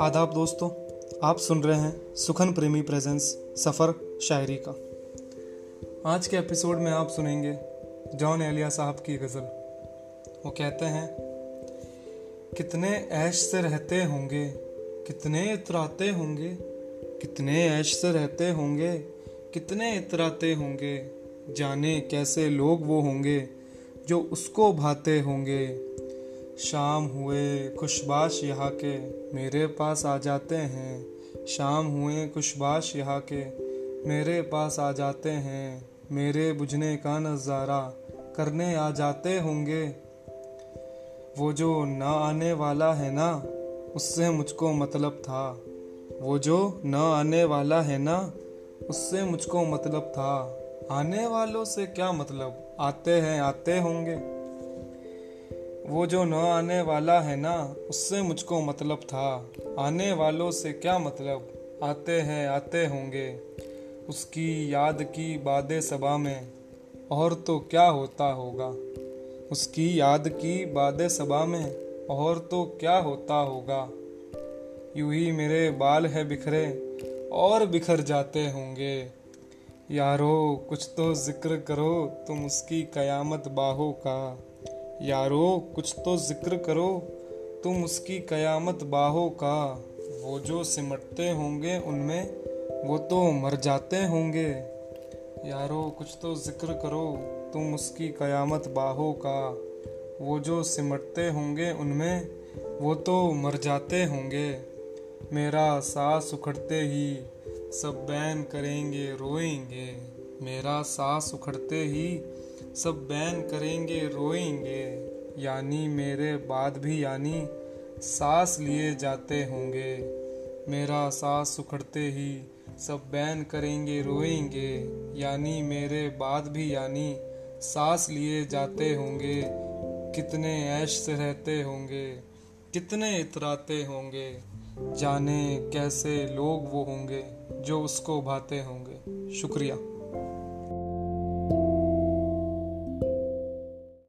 आदाब दोस्तों, आप सुन रहे हैं सुखन प्रेमी प्रेजेंस सफ़र शायरी का। आज के एपिसोड में आप सुनेंगे जॉन एलिया साहब की गज़ल। वो कहते हैं, कितने ऐश से रहते होंगे, कितने इतराते होंगे, कितने ऐश से रहते होंगे, कितने इतराते होंगे, जाने कैसे लोग वो होंगे जो उसको भाते होंगे। शाम हुए, खुशबाश यहाँ के मेरे पास आ जाते हैं। शाम हुए, खुशबाश यहाँ के मेरे पास आ जाते हैं। मेरे बुझने का नज़ारा करने आ जाते होंगे। वो जो ना आने वाला है ना, उससे मुझको मतलब था। वो जो न आने वाला है ना, उससे मुझको मतलब था। आने वालों से क्या मतलब? आते हैं, आते होंगे। वो जो न आने वाला है ना, उससे मुझको मतलब था। आने वालों से क्या मतलब? आते हैं, आते होंगे। उसकी याद की बाद सबा में। और तो क्या होता होगा? उसकी याद की बाद सबा में और तो क्या होता होगा? यूँ ही मेरे बाल है बिखरे और बिखर जाते होंगे। यारो, कुछ तो ज़िक्र करो, तुम उसकी कयामत बाहों का। यारो, कुछ तो ज़िक्र करो, तुम उसकी कयामत बाहों का। वो जो सिमटते होंगे उनमें, वो तो मर जाते होंगे। यारो, कुछ तो ज़िक्र करो, तुम उसकी कयामत बाहों का। वो जो सिमटते होंगे उनमें, वो तो मर जाते होंगे। मेरा सांस उखड़ते ही सब बैन करेंगे, रोएँगे। मेरा सांस उखड़ते ही सब बैन करेंगे, रोएँगे। यानी मेरे बाद भी यानी सांस लिए जाते होंगे। मेरा सांस उखड़ते ही सब बैन करेंगे, रोएँगे। यानी मेरे बाद भी यानी सांस लिए जाते होंगे। कितने ऐश से रहते होंगे, कितने इतराते होंगे। जाने कैसे लोग वो होंगे जो उसको उभाते होंगे। शुक्रिया।